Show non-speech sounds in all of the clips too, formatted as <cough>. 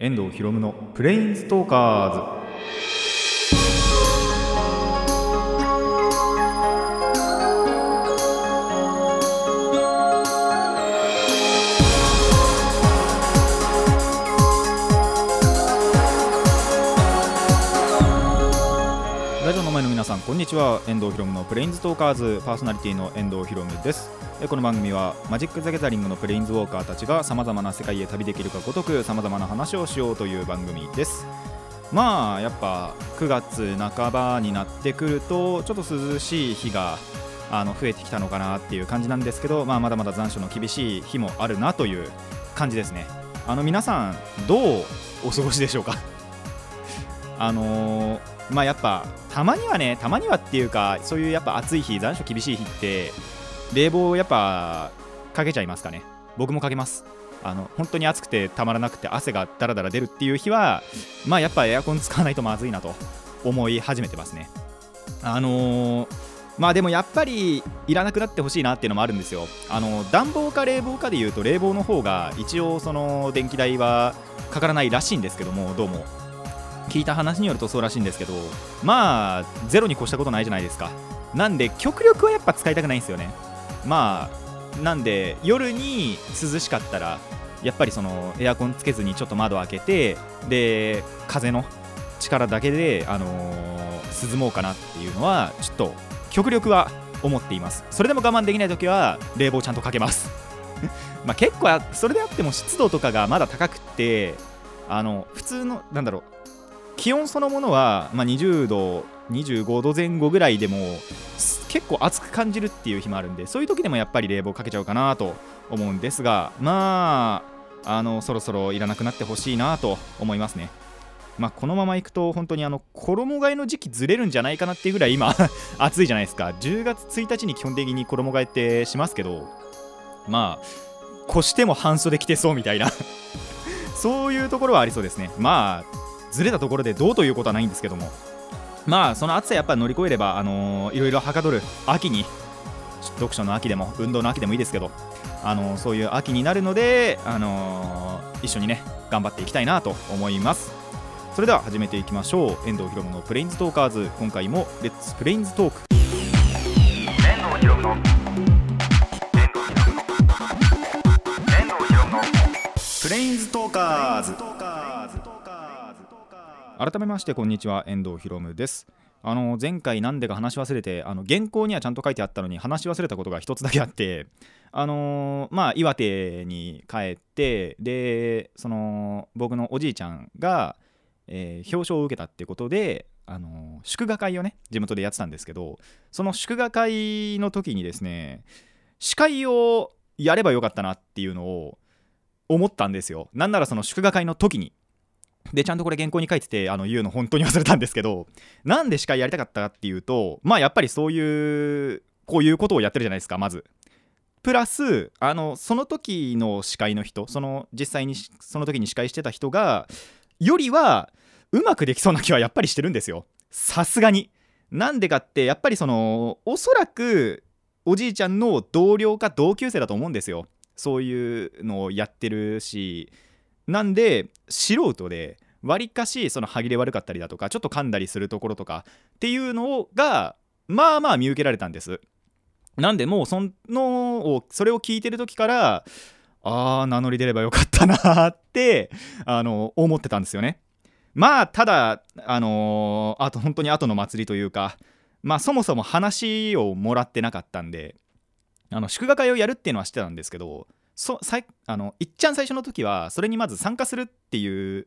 遠藤博夢のプレインストーカーズこんにちは。遠藤ひろむのプレインズトーカーズパーソナリティの遠藤ひろむです。この番組はマジック・ザ・ギャザリングのプレインズウォーカーたちがさまざまな世界へ旅できるかごとくさまざまな話をしようという番組です。まあやっぱ9月半ばになってくるとちょっと涼しい日があの増えてきたのかなっていう感じなんですけど、まあ、まだまだ残暑の厳しい日もあるなという感じですね。あの皆さんどうお過ごしでしょうか？あのーまあやっぱたまにはねたまにはっていうかそういうやっぱ暑い日残暑厳しい日って冷房やっぱかけちゃいますかね。僕もかけます。あの本当に暑くてたまらなくて汗がダラダラ出るっていう日はまあやっぱエアコン使わないとまずいなと思い始めてますね。あのーまあでもやっぱりいらなくなってほしいなっていうのもあるんですよ。あの暖房か冷房かでいうと冷房の方が一応その電気代はかからないらしいんですけどもどうも。聞いた話によるとそうらしいんですけどまあゼロに越したことないじゃないですか。なんで極力はやっぱ使いたくないんですよね。まあなんで夜に涼しかったらやっぱりそのエアコンつけずにちょっと窓開けてで風の力だけで、あのー涼もうかなっていうのはちょっと極力は思っています。それでも我慢できない時は冷房ちゃんとかけます。<laughs> まあ結構それであっても湿度とかがまだ高くってあの普通のなんだろう気温そのものは、まあ、20度25度前後ぐらいでも結構暑く感じるっていう日もあるんでそういう時でもやっぱり冷房かけちゃうかなと思うんですがまああのそろそろいらなくなってほしいなと思いますね。まあ、このままいくと本当にあの衣替えの時期ずれるんじゃないかなっていうぐらい今 <laughs> 暑いじゃないですか。10月1日に基本的に衣替えってしますけどまあ越しても半袖着てそうみたいな <laughs> そういうところはありそうですね。まあずれたところでどうということはないんですけども。まあその暑さやっぱり乗り越えればあのーいろいろはかどる秋に読書の秋でも運動の秋でもいいですけどあのーそういう秋になるのであのー一緒にね頑張っていきたいなと思います。それでは始めていきましょう。遠藤ひろむのプレインズトーカーズ。今回もレッツプレインズトーク遠藤の。プレインズトーカーズ改めましてこんにちは。遠藤ひろむです。あの前回なんでか話し忘れてあの原稿にはちゃんと書いてあったのに話し忘れたことが一つだけあってあのーまあ岩手に帰ってでその僕のおじいちゃんが、えー表彰を受けたってことであのー祝賀会をね地元でやってたんですけどその祝賀会の時にですね司会をやればよかったなっていうのを思ったんですよ。なんならその祝賀会の時に。でちゃんとこれ原稿に書いててあの言うの本当に忘れたんですけどなんで司会やりたかったかっていうとまあやっぱりそういうこういうことをやってるじゃないですかまず。プラスあのその時の司会の人その実際にその時に司会してた人がよりはうまくできそうな気はやっぱりしてるんですよ。さすがに。なんでかってやっぱりそのおそらくおじいちゃんの同僚か同級生だと思うんですよ。そういうのをやってるしなんで素人でわりかしその歯切れ悪かったりだとかちょっと噛んだりするところとかっていうのがまあまあ見受けられたんです。なんでもうそのをそれを聞いてる時からあー名乗り出ればよかったなってあの思ってたんですよね。まあただあのーあと本当に後の祭りというかまあそもそも話をもらってなかったんであの祝賀会をやるっていうのは知ってたんですけどそさいあのいっちゃん最初の時はそれにまず参加するっていう、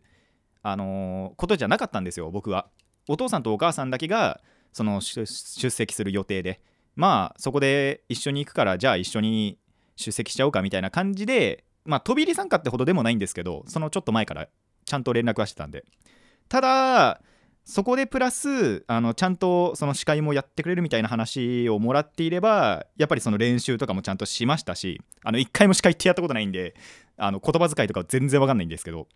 あのーことじゃなかったんですよ僕は。お父さんとお母さんだけがその出席する予定で。まあそこで一緒に行くからじゃあ一緒に出席しちゃおうかみたいな感じでまあ飛び入り参加ってほどでもないんですけどそのちょっと前からちゃんと連絡はしてたんで。ただそこでプラスあのちゃんとその司会もやってくれるみたいな話をもらっていればやっぱりその練習とかもちゃんとしましたしあの一回も司会ってやったことないんであの言葉遣いとか全然わかんないんですけど。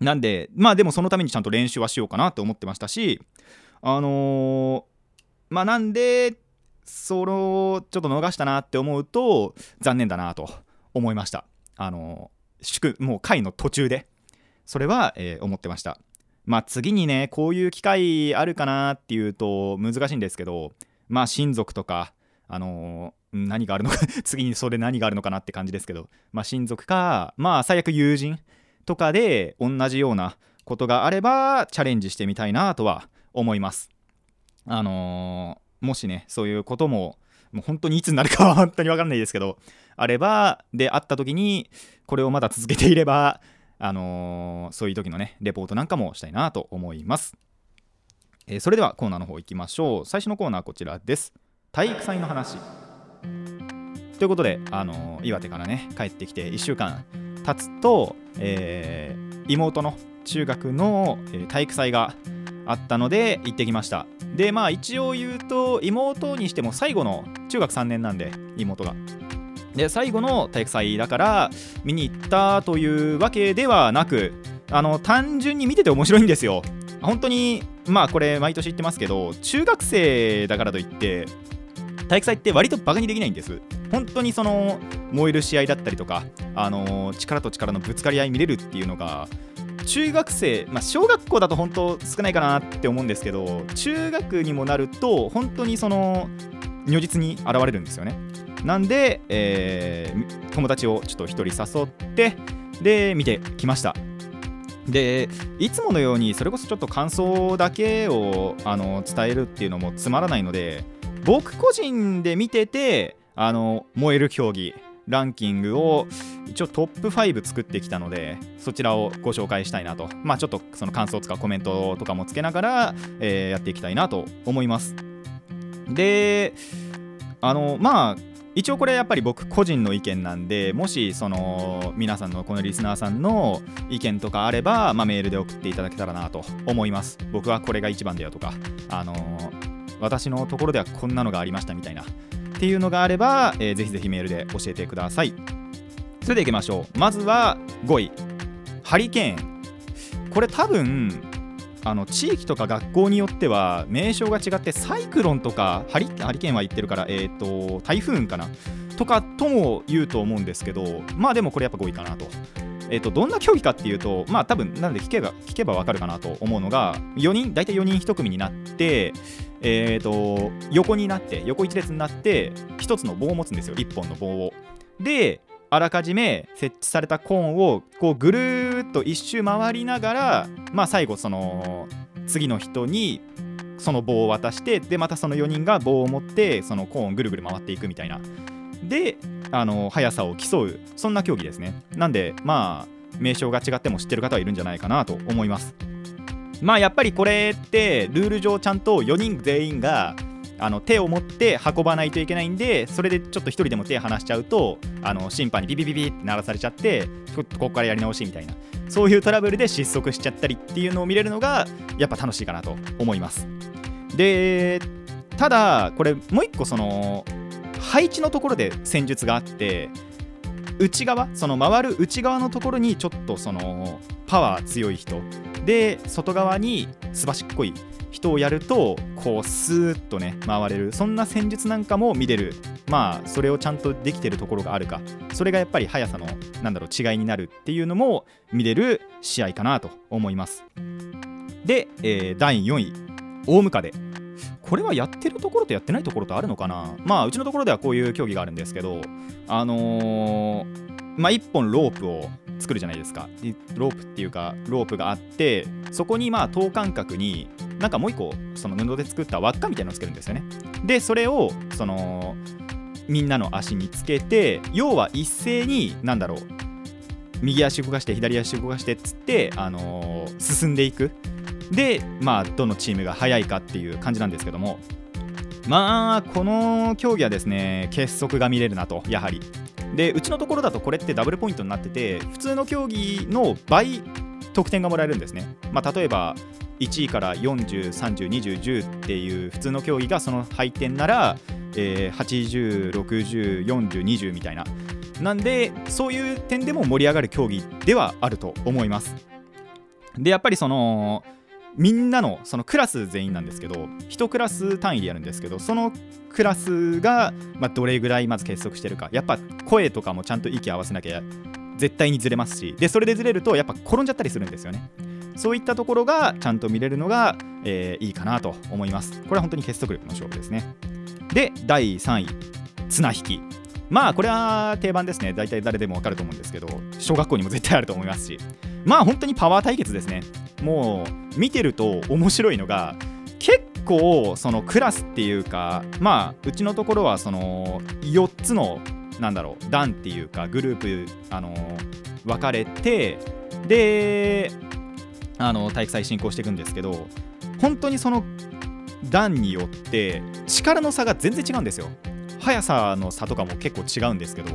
なんでまあでもそのためにちゃんと練習はしようかなと思ってましたしあのーまあなんでそのちょっと逃したなって思うと残念だなと思いました。あのーもう回の途中でそれは、えー思ってました。まあ次にねこういう機会あるかなっていうと難しいんですけどまあ親族とかあのー何があるのか <laughs> 次にそれ何があるのかなって感じですけどまあ親族かまあ最悪友人とかで同じようなことがあればチャレンジしてみたいなとは思います。あのーもしねそういうことももう本当にいつになるかは本当に分かんないですけどあればであった時にこれをまだ続けていればあのーそういう時のねレポートなんかもしたいなと思います、えーそれではコーナーの方行きましょう。最初のコーナーはこちらです。体育祭の話。ということで、あのー岩手からね帰ってきて1週間経つと、え妹の中学の、体育祭があったので行ってきました。でまあ一応言うと妹にしても最後の中学3年なんで妹が。で最後の体育祭だから見に行ったというわけではなくあの単純に見てて面白いんですよ。本当にまあこれ毎年言ってますけど中学生だからといって体育祭って割とバカにできないんです。本当にその燃える試合だったりとかあの力と力のぶつかり合い見れるっていうのが中学生、まあ、小学校だと本当少ないかなって思うんですけど中学にもなると本当にその如実に現れるんですよね。なんで、えー友達をちょっと一人誘ってで見てきました。でいつものようにそれこそちょっと感想だけをあの伝えるっていうのもつまらないので僕個人で見ててあの燃える競技ランキングを一応トップ5作ってきたのでそちらをご紹介したいなと。まあちょっとその感想とかコメントとかもつけながら、えーやっていきたいなと思います。であのまあ一応これやっぱり僕個人の意見なんでもしその皆さんのこのリスナーさんの意見とかあれば、まあ、メールで送っていただけたらなと思います。僕はこれが一番だよとかあの私のところではこんなのがありましたみたいなっていうのがあれば、えーぜひぜひメールで教えてください。それでいきましょう。まずは5位。ハリケーン。これ多分あの地域とか学校によっては名称が違ってサイクロンとかハリハリケーンは言ってるから、えー、と台風かなとかとも言うと思うんですけどまあでもこれやっぱ5位かなと。えー、とどんな競技かっていうとまあ多分なんで聞けば聞けばわかるかなと思うのが4人大体4人1組になってえー、と横になって横一列になって1つの棒を持つんですよ1本の棒を。であらかじめ設置されたコーンをこうぐるーっと一周回りながら、まあ、最後その次の人にその棒を渡してでまたその4人が棒を持ってそのコーンをぐるぐる回っていくみたいな。であの速さを競うそんな競技ですね。なんでまあ名称が違っても知ってる方はいるんじゃないかなと思います。まあやっぱりこれってルール上ちゃんと4人全員があの手を持って運ばないといけないんでそれでちょっと1人でも手離しちゃうとあの審判にビビビビって鳴らされちゃってちょっとここからやり直しみたいな。そういうトラブルで失速しちゃったりっていうのを見れるのがやっぱ楽しいかなと思います。でただこれもう1個その配置のところで戦術があって内側その回る内側のところにちょっとそのパワー強い人。で外側にすばしっこい人をやるとこうスーッとね回れる。そんな戦術なんかも見れる。まあそれをちゃんとできてるところがあるか。それがやっぱり速さのなんだろう違いになるっていうのも見れる試合かなと思います。で、えー第4位。大ムカデこれはやってるところとやってないところとあるのかな？まあうちのところではこういう競技があるんですけどあのーまあ1本ロープを作るじゃないですか。ロープっていうかロープがあってそこにまあ等間隔になんかもう一個その布で作った輪っかみたいなのをつけるんですよね。でそれをそのみんなの足につけて要は一斉になんだろう右足動かして左足動かしてっつって、あのー進んでいく。でまあどのチームが速いかっていう感じなんですけどもまあこの競技はですね結束が見れるなとやはり。でうちのところだとこれってダブルポイントになってて普通の競技の倍得点がもらえるんですね、まあ、例えば1位から40302010っていう普通の競技がその配点なら、えー、80604020みたいな。なんでそういう点でも盛り上がる競技ではあると思います。でやっぱりそのみんなのそのクラス全員なんですけど1クラス単位でやるんですけどそのクラスが、ま、どれぐらいまず結束してるかやっぱ声とかもちゃんと息合わせなきゃ絶対にずれますしでそれでずれるとやっぱ転んじゃったりするんですよね。そういったところがちゃんと見れるのが、えーいいかなと思います。これは本当に結束力の勝負ですね。で第3位綱引き。まあこれは定番ですね。大体誰でもわかると思うんですけど小学校にも絶対あると思いますし。まあ本当にパワー対決ですね。もう見てると面白いのが結構そのクラスっていうかまあうちのところはその4つのなんだろう団っていうかグループあの分かれてであの体育祭進行していくんですけど本当にその段によって力の差が全然違うんですよ。速さの差とかも結構違うんですけど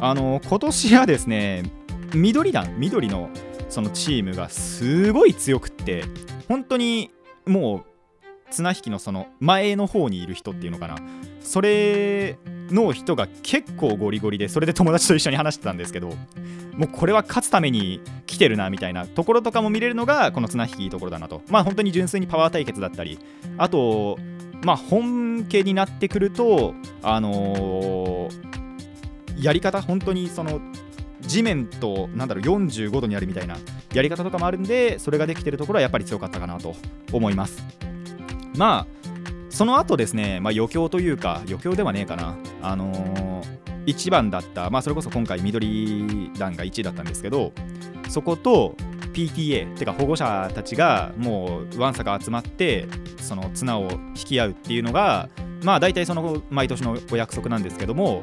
あの今年はですね緑団緑のそのチームがすごい強くって本当にもう綱引きのその前の方にいる人っていうのかな。それの人が結構ゴリゴリでそれで友達と一緒に話してたんですけどもうこれは勝つために来てるなみたいなところとかも見れるのがこの綱引きいいところだなと。まあ本当に純粋にパワー対決だったりあとまあ本家になってくるとあのーやり方本当にその地面となんだろう45度にあるみたいなやり方とかもあるんでそれができてるところはやっぱり強かったかなと思います。まあその後ですね、まあ、余興というか余興ではねえかな。あのー1番だった、まあ、それこそ今回緑団が1位だったんですけどそこと PTA てか保護者たちがもうわんさか集まってその綱を引き合うっていうのがまあ大体その毎年のお約束なんですけども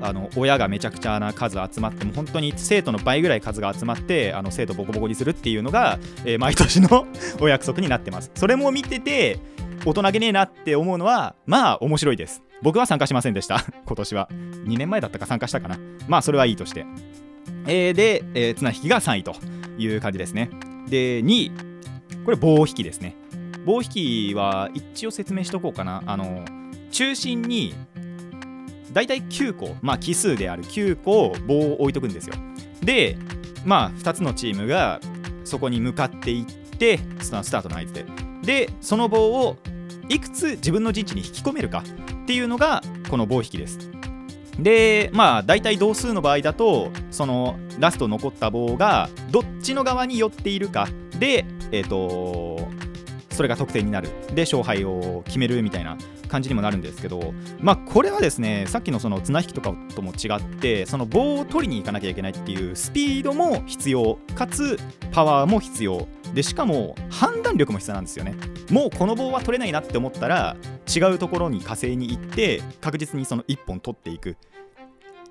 あの親がめちゃくちゃな数集まっても本当に生徒の倍ぐらい数が集まってあの生徒ボコボコにするっていうのが、えー毎年のお約束になってます。それも見てて大人げねえなって思うのはまあ面白いです。僕は参加しませんでした。<laughs> 今年は。2年前だったか参加したかな。まあそれはいいとして、えーで、えー綱引きが3位と。いう感じですね。で2位。これ棒引きですね。棒引きは一応説明しとこうかな。あの中心にだいたい9個。まあ奇数である9個棒を置いとくんですよ。でまあ2つのチームがそこに向かっていってスタスタートの合図で。でその棒をいくつ自分の陣地に引き込めるかっていうのがこの棒引きです。でまあ大体同数の場合だとそのラスト残った棒がどっちの側に寄っているか。でえっ、とそれが得点になる。で勝敗を決めるみたいな感じにもなるんですけど。まあこれはですねさっきのその綱引きとかとも違ってその棒を取りに行かなきゃいけないっていうスピードも必要。かつパワーも必要。でしかも判断力も必要なんですよね。もうこの棒は取れないなって思ったら違うところに火星に行って確実にその1本取っていく。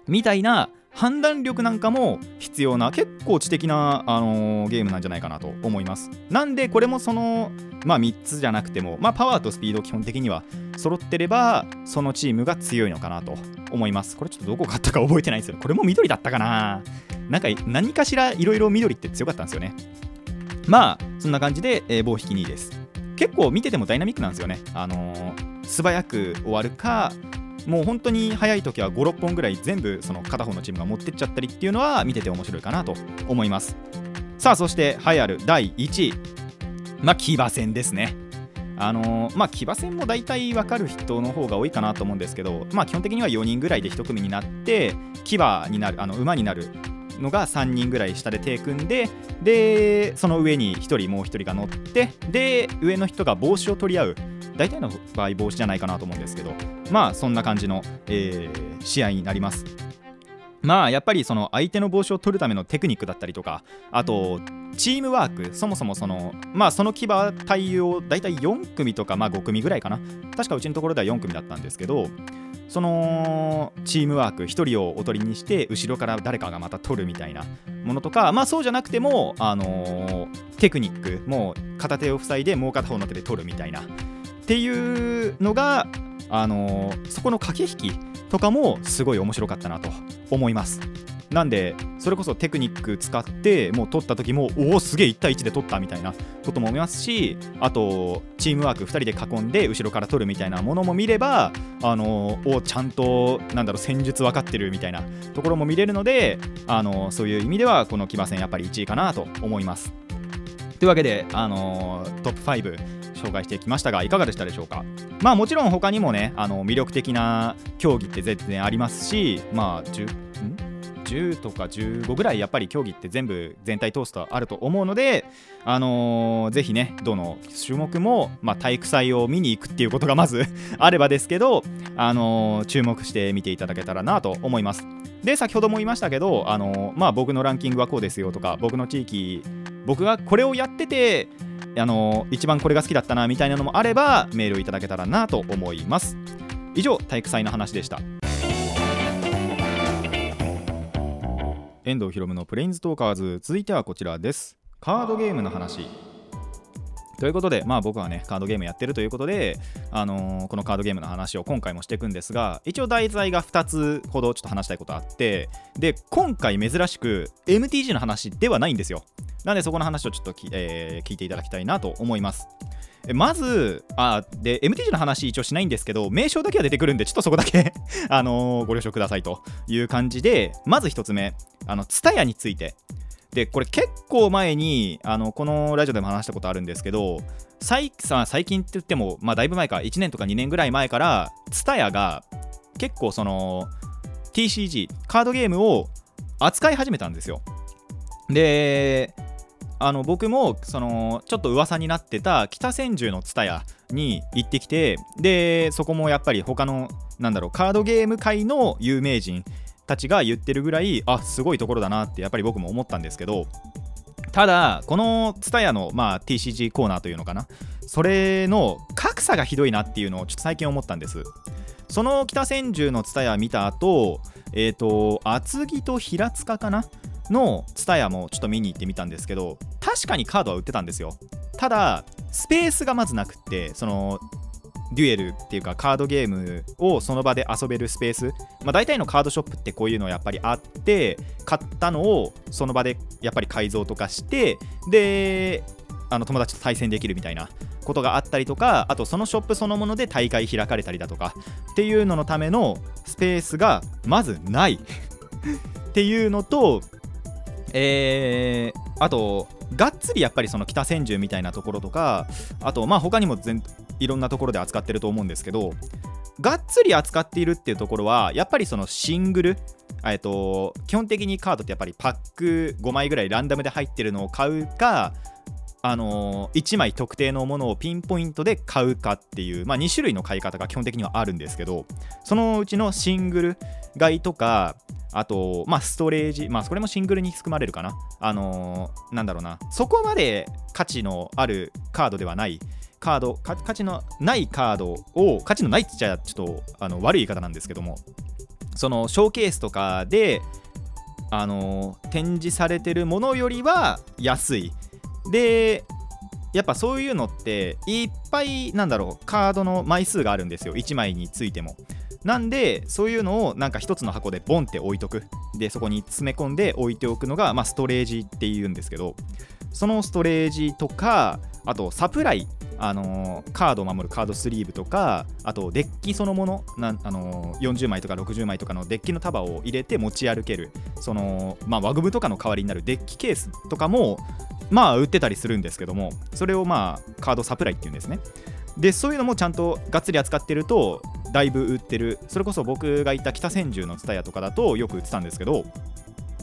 みたいな判断力なんかも必要な結構知的な、あのーゲームなんじゃないかなと思います。なんでこれもそのまあ3つじゃなくても、まあ、パワーとスピード基本的には揃ってればそのチームが強いのかなと思います。これちょっとどこ買ったか覚えてないですけどこれも緑だったかな。なんか何かしらいろいろ緑って強かったんですよね。まあそんな感じで、えー棒引き2です。結構見ててもダイナミックなんですよね。あのー素早く終わるかもう本当に早い時は56本ぐらい全部その片方のチームが持ってっちゃったりっていうのは見てて面白いかなと思います。さあそして栄えある第1位。まあ騎馬戦ですね。あのーまあ騎馬戦も大体分かる人の方が多いかなと思うんですけどまあ基本的には4人ぐらいで1組になって騎馬になるあの馬になるのが3人ぐらい下で手組んででその上に1人もう1人が乗ってで上の人が帽子を取り合う大体の場合帽子じゃないかなと思うんですけどまあそんな感じの、えー試合になります。まあやっぱりその相手の帽子を取るためのテクニックだったりとかあとチームワークそもそもそのまあその騎馬隊を大体4組とかまあ5組ぐらいかな。確かうちのところでは4組だったんですけどそのチームワーク1人をおとりにして後ろから誰かがまた取るみたいなものとかまあそうじゃなくてもあのテクニックもう片手を塞いでもう片方の手で取るみたいなっていうのがあのそこの駆け引きとかもすごい面白かったなと思います。なんでそれこそテクニック使ってもう取った時もおおすげえ1対1で取ったみたいなことも思いますしあとチームワーク2人で囲んで後ろから取るみたいなものも見ればあのおちゃんとなんだろう戦術分かってるみたいなところも見れるのであのそういう意味ではこの騎馬戦やっぱり1位かなと思います。というわけで、あのトップ5紹介してきましたがいかがでしたでしょうか？まあもちろん他にもねあの魅力的な競技って全然ありますしまあ10ん？10とか15ぐらいやっぱり競技って全部全体通すとあると思うので、あのーぜひねどの種目も、まあ、体育祭を見に行くっていうことがまずあればですけど、あのー注目して見ていただけたらなと思います。で先ほども言いましたけど、あのーまあ、僕のランキングはこうですよとか僕の地域僕がこれをやっててあのー一番これが好きだったなみたいなのもあればメールをいただけたらなと思います以上体育祭の話でした遠藤ひろむのプレインズトーカーズ。続いてはこちらです。カードゲームの話。ということで、まあ、僕はねカードゲームやってるということで、あのーこのカードゲームの話を今回もしていくんですが一応題材が2つほどちょっと話したいことあってで今回珍しく MTG の話ではないんですよ。なんでそこの話をちょっとき、えー聞いていただきたいなと思います。まずあで MTG の話一応しないんですけど名称だけは出てくるんでちょっとそこだけ <laughs> あのーご了承くださいという感じでまず1つ目あの TSUTAYA について。でこれ結構前にあのこのラジオでも話したことあるんですけど最さ最近って言っても、まあ、だいぶ前か1年とか2年ぐらい前から TSUTAYA が結構その TCG カードゲームを扱い始めたんですよ。であの僕もそのちょっと噂になってた北千住の TSUTAYA に行ってきてでそこもやっぱり他のなんだろうカードゲーム界の有名人たちが言ってるぐらいあすごいところだなってやっぱり僕も思ったんですけどただこの蔦屋の、まあ、TCG コーナーというのかな？それの格差がひどいなっていうのをちょっと最近思ったんです。その北千住の蔦屋見た後えっ、と厚木と平塚かな？のツタヤもちょっと見に行ってみたんですけど確かにカードは売ってたんですよ。ただスペースがまずなくってそのデュエルっていうかカードゲームをその場で遊べるスペース、まあ、大体のカードショップってこういうのやっぱりあって買ったのをその場でやっぱり改造とかしてであの友達と対戦できるみたいなことがあったりとかあとそのショップそのもので大会開かれたりだとかっていうののためのスペースがまずない。っていうのとえーあとがっつりやっぱりその北千住みたいなところとかあとまあ他にも全いろんなところで扱ってると思うんですけどがっつり扱っているっていうところはやっぱりそのシングルえっと基本的にカードってやっぱりパック5枚ぐらいランダムで入ってるのを買うかあのー1枚特定のものをピンポイントで買うかっていう、まあ、2種類の買い方が基本的にはあるんですけどそのうちのシングル買いとかあと、まあ、ストレージ、まあ、それもシングルに含まれるかな。あのーなんだろうな、そこまで価値のあるカードではない、カード、価値のないカードを、価値のないって言っちゃちょっとあの悪い言い方なんですけども、そのショーケースとかで、あの展示されてるものよりは安い。で、やっぱそういうのっていっぱいなんだろうカードの枚数があるんですよ。1枚についても。なんでそういうのをなんか一つの箱でボンって置いとく。でそこに詰め込んで置いておくのが、まあ、ストレージっていうんですけど。そのストレージとかあとサプライあのーカードを守るカードスリーブとかあとデッキそのものな、あのー40枚とか60枚とかのデッキの束を入れて持ち歩ける。その、まあ、ワグブとかの代わりになるデッキケースとかもまあ売ってたりするんですけどもそれをまあカードサプライっていうんですね。でそういうのもちゃんとがっつり扱ってるとだいぶ売ってる。それこそ僕が行った北千住の蔦屋とかだとよく売ってたんですけど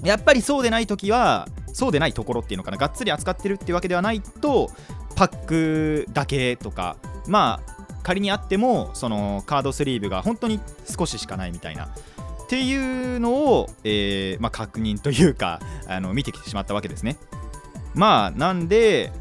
やっぱりそうでない時はそうでないところっていうのかな。がっつり扱ってるっていうわけではないとパックだけとかまあ仮にあってもそのカードスリーブが本当に少ししかないみたいな。っていうのを、えーまあ、確認というかあの見てきてしまったわけですね。まあなんで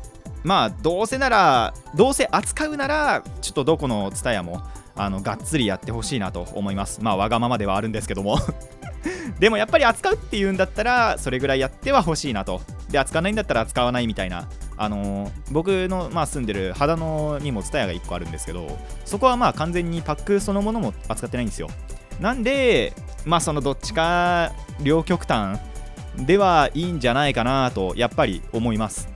まあどうせならどうせ扱うならちょっとどこのツタヤもあのがっつりやってほしいなと思います。まあわがままではあるんですけども。<laughs> でもやっぱり扱うっていうんだったらそれぐらいやってはほしいなと。で扱わないんだったら扱わないみたいな。あの僕の、まあ、住んでる秦野にもツタヤが1個あるんですけどそこはまあ完全にパックそのものも扱ってないんですよ。なんでまあそのどっちか両極端ではいいんじゃないかなとやっぱり思います。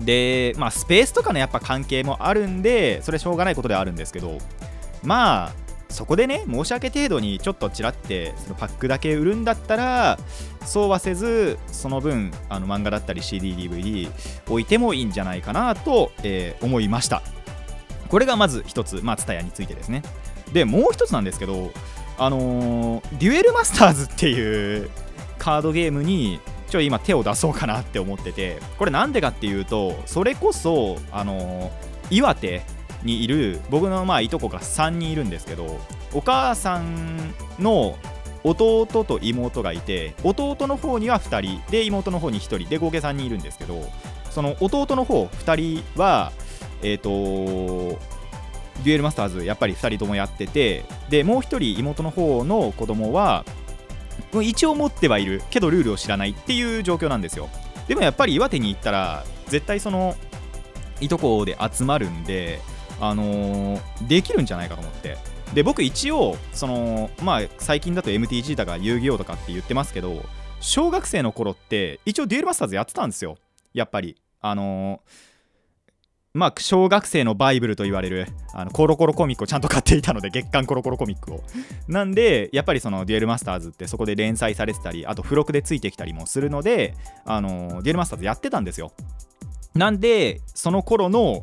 でまあスペースとかのやっぱ関係もあるんでそれしょうがないことではあるんですけどまあそこでね申し訳程度にちょっとちらってそのパックだけ売るんだったらそうはせずその分あの漫画だったり CDDVD 置いてもいいんじゃないかなと、えー思いました。これがまず一つまあ TSUTAYA についてですね。でもう一つなんですけどあのーデュエルマスターズっていうカードゲームにちょ今手を出そうかなって思っててこれなんでかっていうとそれこそあの岩手にいる僕のまあいとこが3人いるんですけどお母さんの弟と妹がいて弟の方には2人で妹の方に1人で合計3人いるんですけどその弟の方2人はえっ、とデュエルマスターズやっぱり2人ともやっててでもう1人妹の方の子供は一応持ってはいるけどルールを知らないっていう状況なんですよ。でもやっぱり岩手に行ったら絶対そのいとこで集まるんであのーできるんじゃないかと思って。で僕一応そのまあ最近だと MTG とか遊戯王とかって言ってますけど小学生の頃って一応デュエルマスターズやってたんですよ。やっぱり。あのーまあ小学生のバイブルと言われるあのコロコロコミックをちゃんと買っていたので <laughs> 月刊コロコロコミックを。なんでやっぱりそのデュエルマスターズってそこで連載されてたりあと付録でついてきたりもするのであのデュエルマスターズやってたんですよ。なんでその頃の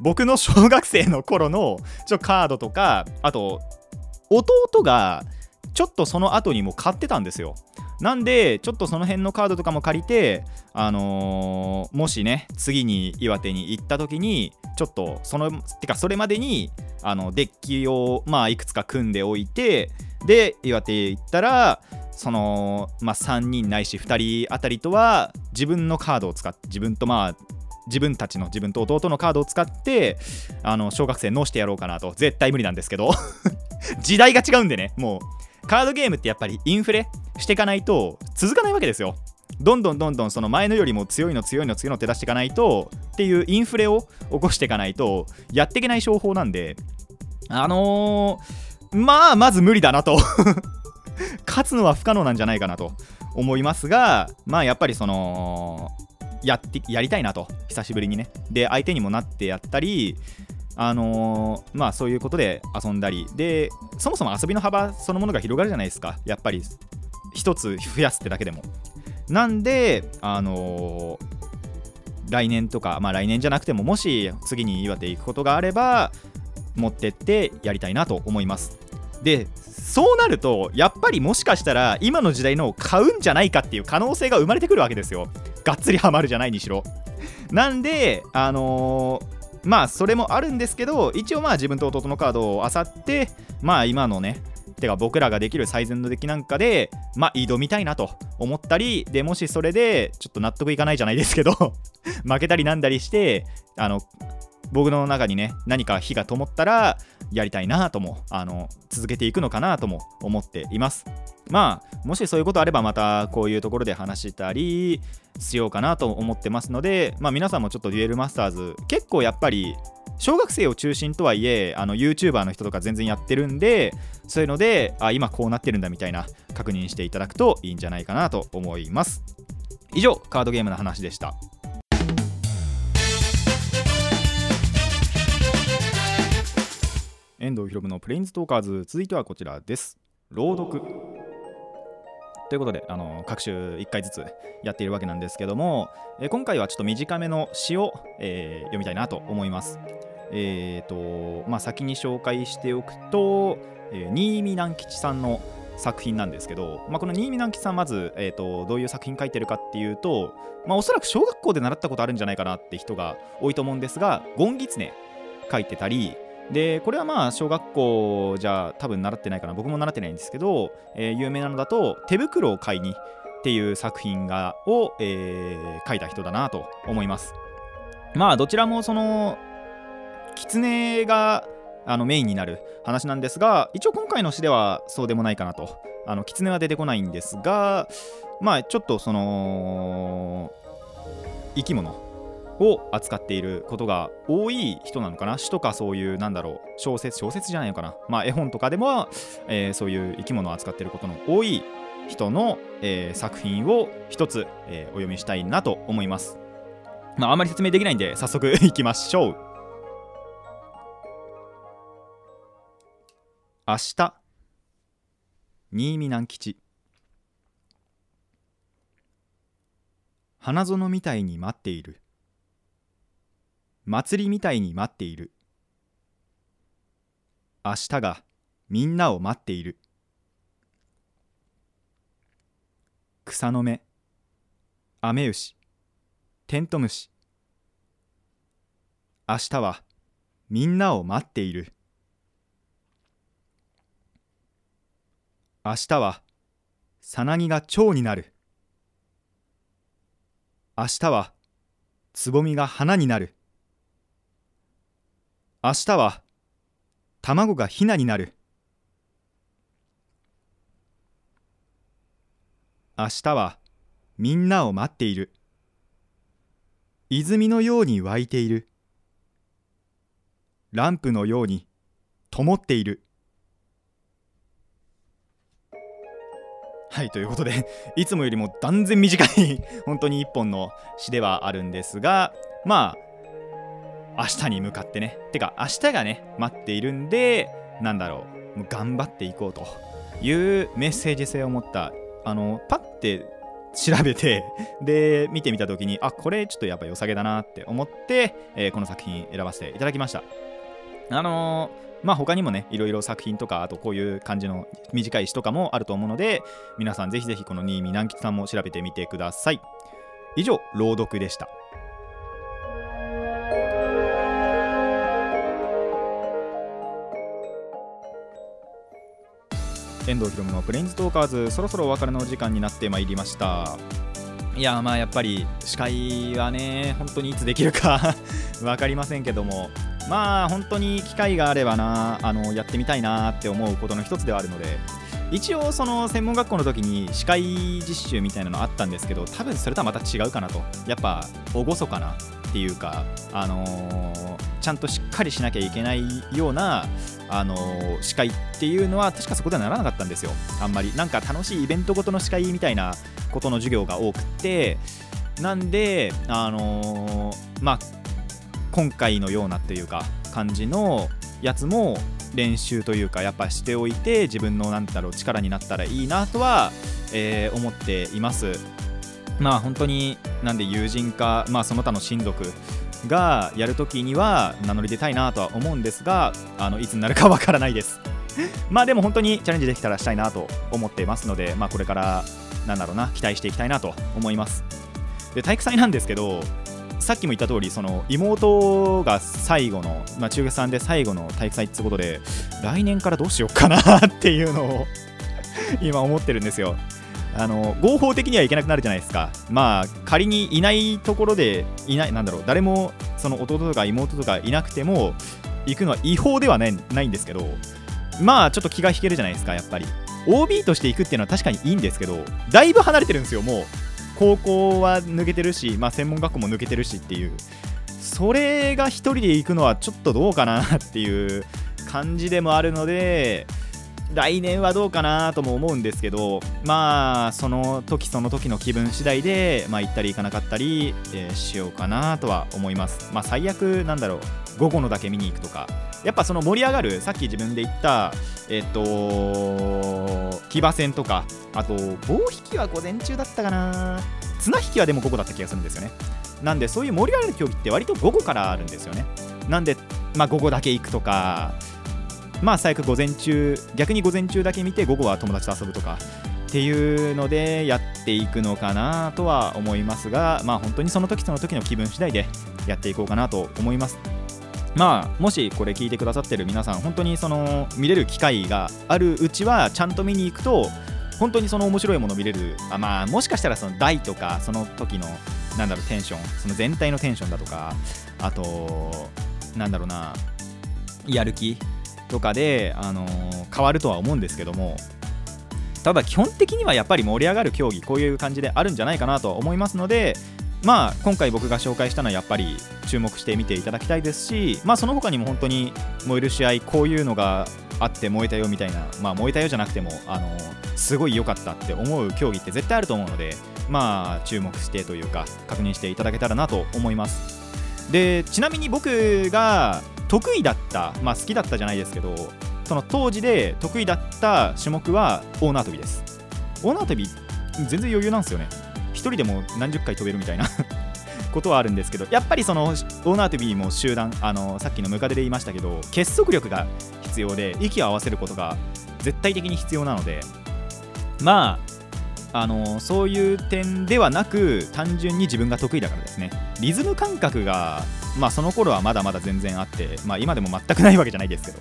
僕の小学生の頃のちょカードとかあと弟がちょっとその後にも買ってたんですよ。なんでちょっとその辺のカードとかも借りてあのーもしね次に岩手に行った時にちょっとそのてかそれまでにあのデッキをまあいくつか組んでおいてで岩手行ったらそのまあ3人ないし2人あたりとは自分のカードを使って自分とまあ自分たちの自分と弟のカードを使ってあの小学生のしてやろうかなと。絶対無理なんですけど。<laughs> 時代が違うんでねもう。カードゲームってやっぱりインフレしていかないと続かないわけですよ。どんどんどんどんその前のよりも強いの強いの強いの手出していかないとっていうインフレを起こしていかないとやっていけない商法なんであのー、まあまず無理だなと。<laughs> 勝つのは不可能なんじゃないかなと思いますがまあやっぱりそのやってやりたいなと。久しぶりにね。で相手にもなってやったりあのーまあそういうことで遊んだり。でそもそも遊びの幅そのものが広がるじゃないですか。やっぱり一つ増やすってだけでも。なんであのー来年とかまあ来年じゃなくてももし次に岩手行くことがあれば持ってってやりたいなと思います。でそうなるとやっぱりもしかしたら今の時代のを買うんじゃないかっていう可能性が生まれてくるわけですよ。がっつりハマるじゃないにしろ。なんであのーまあそれもあるんですけど一応まあ自分と弟のカードを漁ってまあ今のねてか僕らができる最善の出来なんかでまあ挑みたいなと思ったりでもしそれでちょっと納得いかないじゃないですけど <laughs> 負けたりなんだりしてあの僕の中にね何か火が灯ったらやりたいなともあの続けていくのかなとも思っています。まあもしそういうことあればまたこういうところで話したりしようかなと思ってますのでまあ皆さんもちょっとデュエルマスターズ結構やっぱり小学生を中心とはいえあの YouTuber の人とか全然やってるんでそういうのであ今こうなってるんだみたいな確認していただくといいんじゃないかなと思います。以上カードゲームの話でした。遠藤ひろむのプレインズトーカーズ。続いてはこちらです。朗読。ということであの各週1回ずつやっているわけなんですけども、え今回はちょっと短めの詩を、えー読みたいなと思います。えーとまあ、先に紹介しておくと、えー新見南吉さんの作品なんですけど、まあ、この新見南吉さんまず、えー、とどういう作品書いてるかっていうと、まあ、おそらく小学校で習ったことあるんじゃないかなって人が多いと思うんですが「ゴンギツネ」書いてたりでこれはまあ小学校じゃ多分習ってないかな。僕も習ってないんですけど、えー有名なのだと「手袋を買いに」っていう作品がを、えー書いた人だなと思います。まあどちらもその狐があのメインになる話なんですが一応今回の詩ではそうでもないかなと。あの狐は出てこないんですがまあちょっとその生き物を扱っていることが多い人なのかな？詩とかそういうなんだろう小説小説じゃないのかな？まあ絵本とかでも、えーそういう生き物を扱っていることの多い人の、えー作品を一つ、えーお読みしたいなと思います。まああんまり説明できないんで早速 <laughs> いきましょう。明日。新見南吉。花園みたいに待っている。祭りみたいに待っている。明日がみんなを待っている。草の芽アメウシテントウムシ。明日はみんなを待っている。明日はさなぎが蝶になる。明日はつぼみが花になる。明日は卵がヒナになる。明日はみんなを待っている。泉のように湧いている。ランプのように灯っている。はいということでいつもよりも断然短い本当に一本の詩ではあるんですがまあ明日に向かってね。てか明日がね待っているんでなんだろう。頑張っていこうというメッセージ性を持ったあのパッて調べて <laughs> で見てみた時にあこれちょっとやっぱ良さげだなって思って、えーこの作品選ばせていただきました。あのーまあ他にもねいろいろ作品とかあとこういう感じの短い詩とかもあると思うので皆さんぜひぜひこの新見南吉さんも調べてみてください。以上朗読でした。遠藤ひろのプレインズトーカーズそろそろお別れの時間になってまいりました。いやまあやっぱり司会はね本当にいつできるか <laughs> 分かりませんけども。まあ本当に機会があればなあのやってみたいなって思うことの一つではあるので。一応その専門学校の時に司会実習みたいなのあったんですけど多分それとはまた違うかなと。やっぱ厳かなっていうかあのーちゃんとしっかりしなきゃいけないようなあのー司会っていうのは確かそこではならなかったんですよ。あんまり。なんか楽しいイベントごとの司会みたいなことの授業が多くって。なんであのーまあ今回のようなっていうか感じのやつも練習というかやっぱしておいて自分のなんだろう力になったらいいなとは、えー思っています。まあ本当になんで友人か、まあ、その他の親族がやるときには名乗り出たいなとは思うんですがあのいつになるかわからないです。<laughs> まあでも本当にチャレンジできたらしたいなと思っていますので、まあ、これからなんだろうな期待していきたいなと思います。で体育祭なんですけどさっきも言った通りその妹が最後の、まあ、中学さんで最後の体育祭ってことで来年からどうしようかなっていうのを <laughs> 今思ってるんですよ。あの合法的には行けなくなるじゃないですか。まあ仮にいないところでいないなんだろう誰もその弟とか妹とかいなくても行くのは違法ではないないんですけどまあちょっと気が引けるじゃないですかやっぱり。OB として行くっていうのは確かにいいんですけどだいぶ離れてるんですよもう。高校は抜けてるし、まあ、専門学校も抜けてるしっていう。それが一人で行くのはちょっとどうかなっていう感じでもあるので来年はどうかなとも思うんですけどまあその時その時の気分次第で、まあ、行ったり行かなかったり、えーしようかなとは思います。まあ最悪なんだろう午後のだけ見に行くとか。やっぱその盛り上がるさっき自分で言ったえっと騎馬戦とかあと棒引きは午前中だったかな。綱引きはでも午後だった気がするんですよね。なんでそういう盛り上がる競技って割と午後からあるんですよね。なんでまあ午後だけ行くとかまあ最悪午前中逆に午前中だけ見て午後は友達と遊ぶとかっていうのでやっていくのかなとは思いますがまあ本当にその時その時の気分次第でやっていこうかなと思います。まあもしこれ聞いてくださってる皆さん本当にその見れる機会があるうちはちゃんと見に行くと本当にその面白いもの見れる。あまあもしかしたらその台とかその時のなんだろうテンションその全体のテンションだとかあとなんだろうなやる気とかで、あのー変わるとは思うんですけどもただ基本的にはやっぱり盛り上がる競技こういう感じであるんじゃないかなと思いますのでまあ今回僕が紹介したのはやっぱり注目して見ていただきたいですしまあその他にも本当に燃える試合こういうのがあって燃えたよみたいなまあ燃えたよじゃなくてもあのすごい良かったって思う競技って絶対あると思うのでまあ注目してというか確認していただけたらなと思います。でちなみに僕が得意だったまあ好きだったじゃないですけどその当時で得意だった種目は大縄跳びです。大縄跳び全然余裕なんですよね。一人でも何十回飛べるみたいな <laughs> ことはあるんですけどやっぱりその大縄跳びも集団あのさっきのムカデで言いましたけど結束力が必要で息を合わせることが絶対的に必要なのでまああのそういう点ではなく単純に自分が得意だからですね。リズム感覚が、まあ、その頃はまだまだ全然あって、まあ、今でも全くないわけじゃないですけど。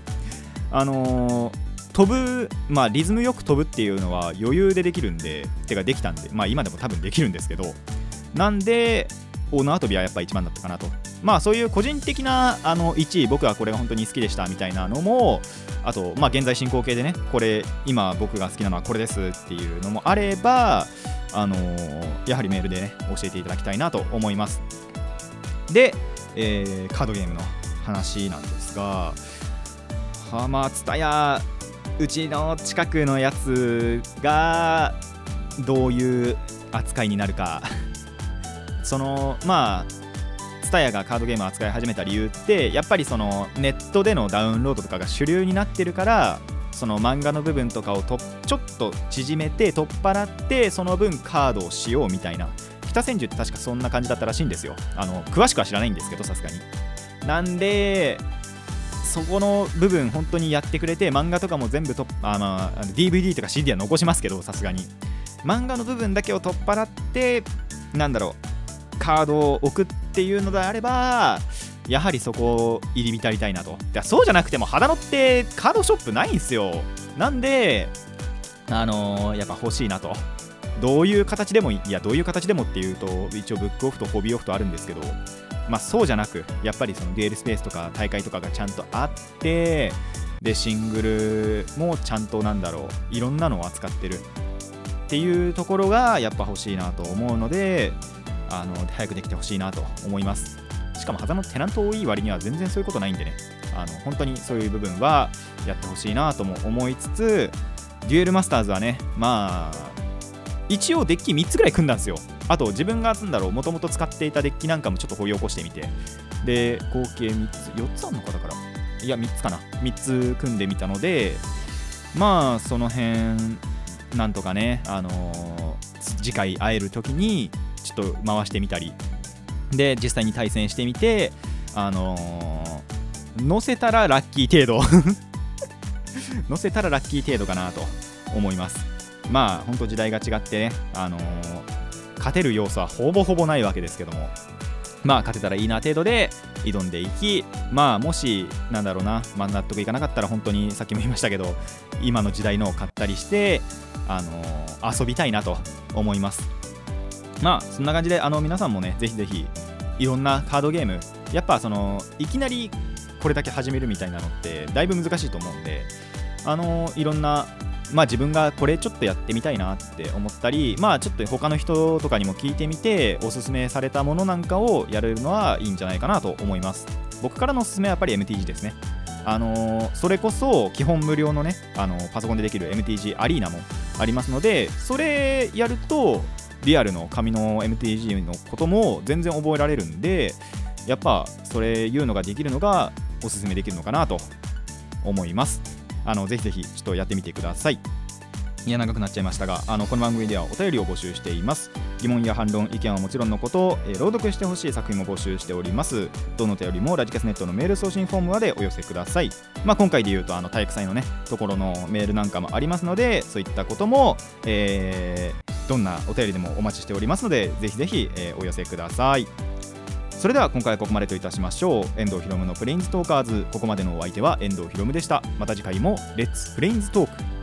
あのー飛ぶ、まあ、リズムよく飛ぶっていうのは余裕でできるんでてかできたんで、まあ、今でも多分できるんですけど。なんで大縄跳びはやっぱ一番だったかなと。まあそういう個人的なあの1位僕はこれが本当に好きでしたみたいなのもあとまあ現在進行形でねこれ今僕が好きなのはこれですっていうのもあればあのーやはりメールでね教えていただきたいなと思います。で、えーカードゲームの話なんですがはまあツタヤうちの近くのやつがどういう扱いになるか。<laughs> そのまあ TSUTAYA がカードゲームを扱い始めた理由ってやっぱりそのネットでのダウンロードとかが主流になってるからその漫画の部分とかをとちょっと縮めて取っ払ってその分カードをしようみたいな北千住って確かそんな感じだったらしいんですよ。あの詳しくは知らないんですけどさすがに。なんでそこの部分本当にやってくれて漫画とかも全部とあ、の DVD とか CD は残しますけどさすがに。漫画の部分だけを取っ払ってなんだろうカードを置くっていうのであればやはりそこを入り浸りたいなと。でそうじゃなくても肌のってカードショップないんですよ。なんであのーやっぱ欲しいなと。どういう形でもいやどういう形でもっていうと一応ブックオフとホビーオフとあるんですけどまあそうじゃなくやっぱりそのデュエルスペースとか大会とかがちゃんとあってでシングルもちゃんとなんだろういろんなのを扱ってる。っていうところがやっぱ欲しいなと思うのであの早くできてほしいなと思います。しかもハザのテナント多い割には全然そういうことないんでね。あの本当にそういう部分はやってほしいなとも思いつつデュエルマスターズはねまあ一応デッキ3つぐらい組んだんですよ。あと自分がなんだろうもともと使っていたデッキなんかもちょっと掘り起こしてみて。で合計3つ4つあんのかだから。いや3つかな。3つ組んでみたのでまあその辺なんとかねあのー次回会える時にちょっと回してみたり。で実際に対戦してみてあのー乗せたらラッキー程度。<laughs> 乗せたらラッキー程度かなと思います。まあ本当時代が違ってねあのー勝てる要素はほぼほぼないわけですけども。まあ勝てたらいいな程度で挑んでいきまあもしなんだろうな、まあ、納得いかなかったら本当にさっきも言いましたけど今の時代のを買ったりしてあのー遊びたいなと思います。まあそんな感じであの皆さんもねぜひぜひいろんなカードゲームやっぱそのいきなりこれだけ始めるみたいなのってだいぶ難しいと思うんであのいろんなまあ自分がこれちょっとやってみたいなって思ったりまあちょっと他の人とかにも聞いてみておすすめされたものなんかをやるのはいいんじゃないかなと思います。僕からのおすすめはやっぱり MTG ですね。あのーそれこそ基本無料のね、あのーパソコンでできる MTG アリーナもありますのでそれやるとリアルの紙の MTG のことも全然覚えられるんでやっぱそれいうのができるのがおすすめできるのかなと思います。あのぜひぜひちょっとやってみてください。いや長くなっちゃいましたがあのこの番組ではお便りを募集しています。疑問や反論意見はもちろんのこと、えー朗読してほしい作品も募集しております。どのお便りもラジキャスネットのメール送信フォームまでお寄せください。まあ今回で言うとあの体育祭のねところのメールなんかもありますのでそういったことも、えーどんなお便りでもお待ちしておりますのでぜひぜひ、えーお寄せください。それでは今回はここまでといたしましょう。遠藤ひろむのプレインストーカーズ。ここまでのお相手は遠藤ひろむでした。また次回もレッツプレインストーク。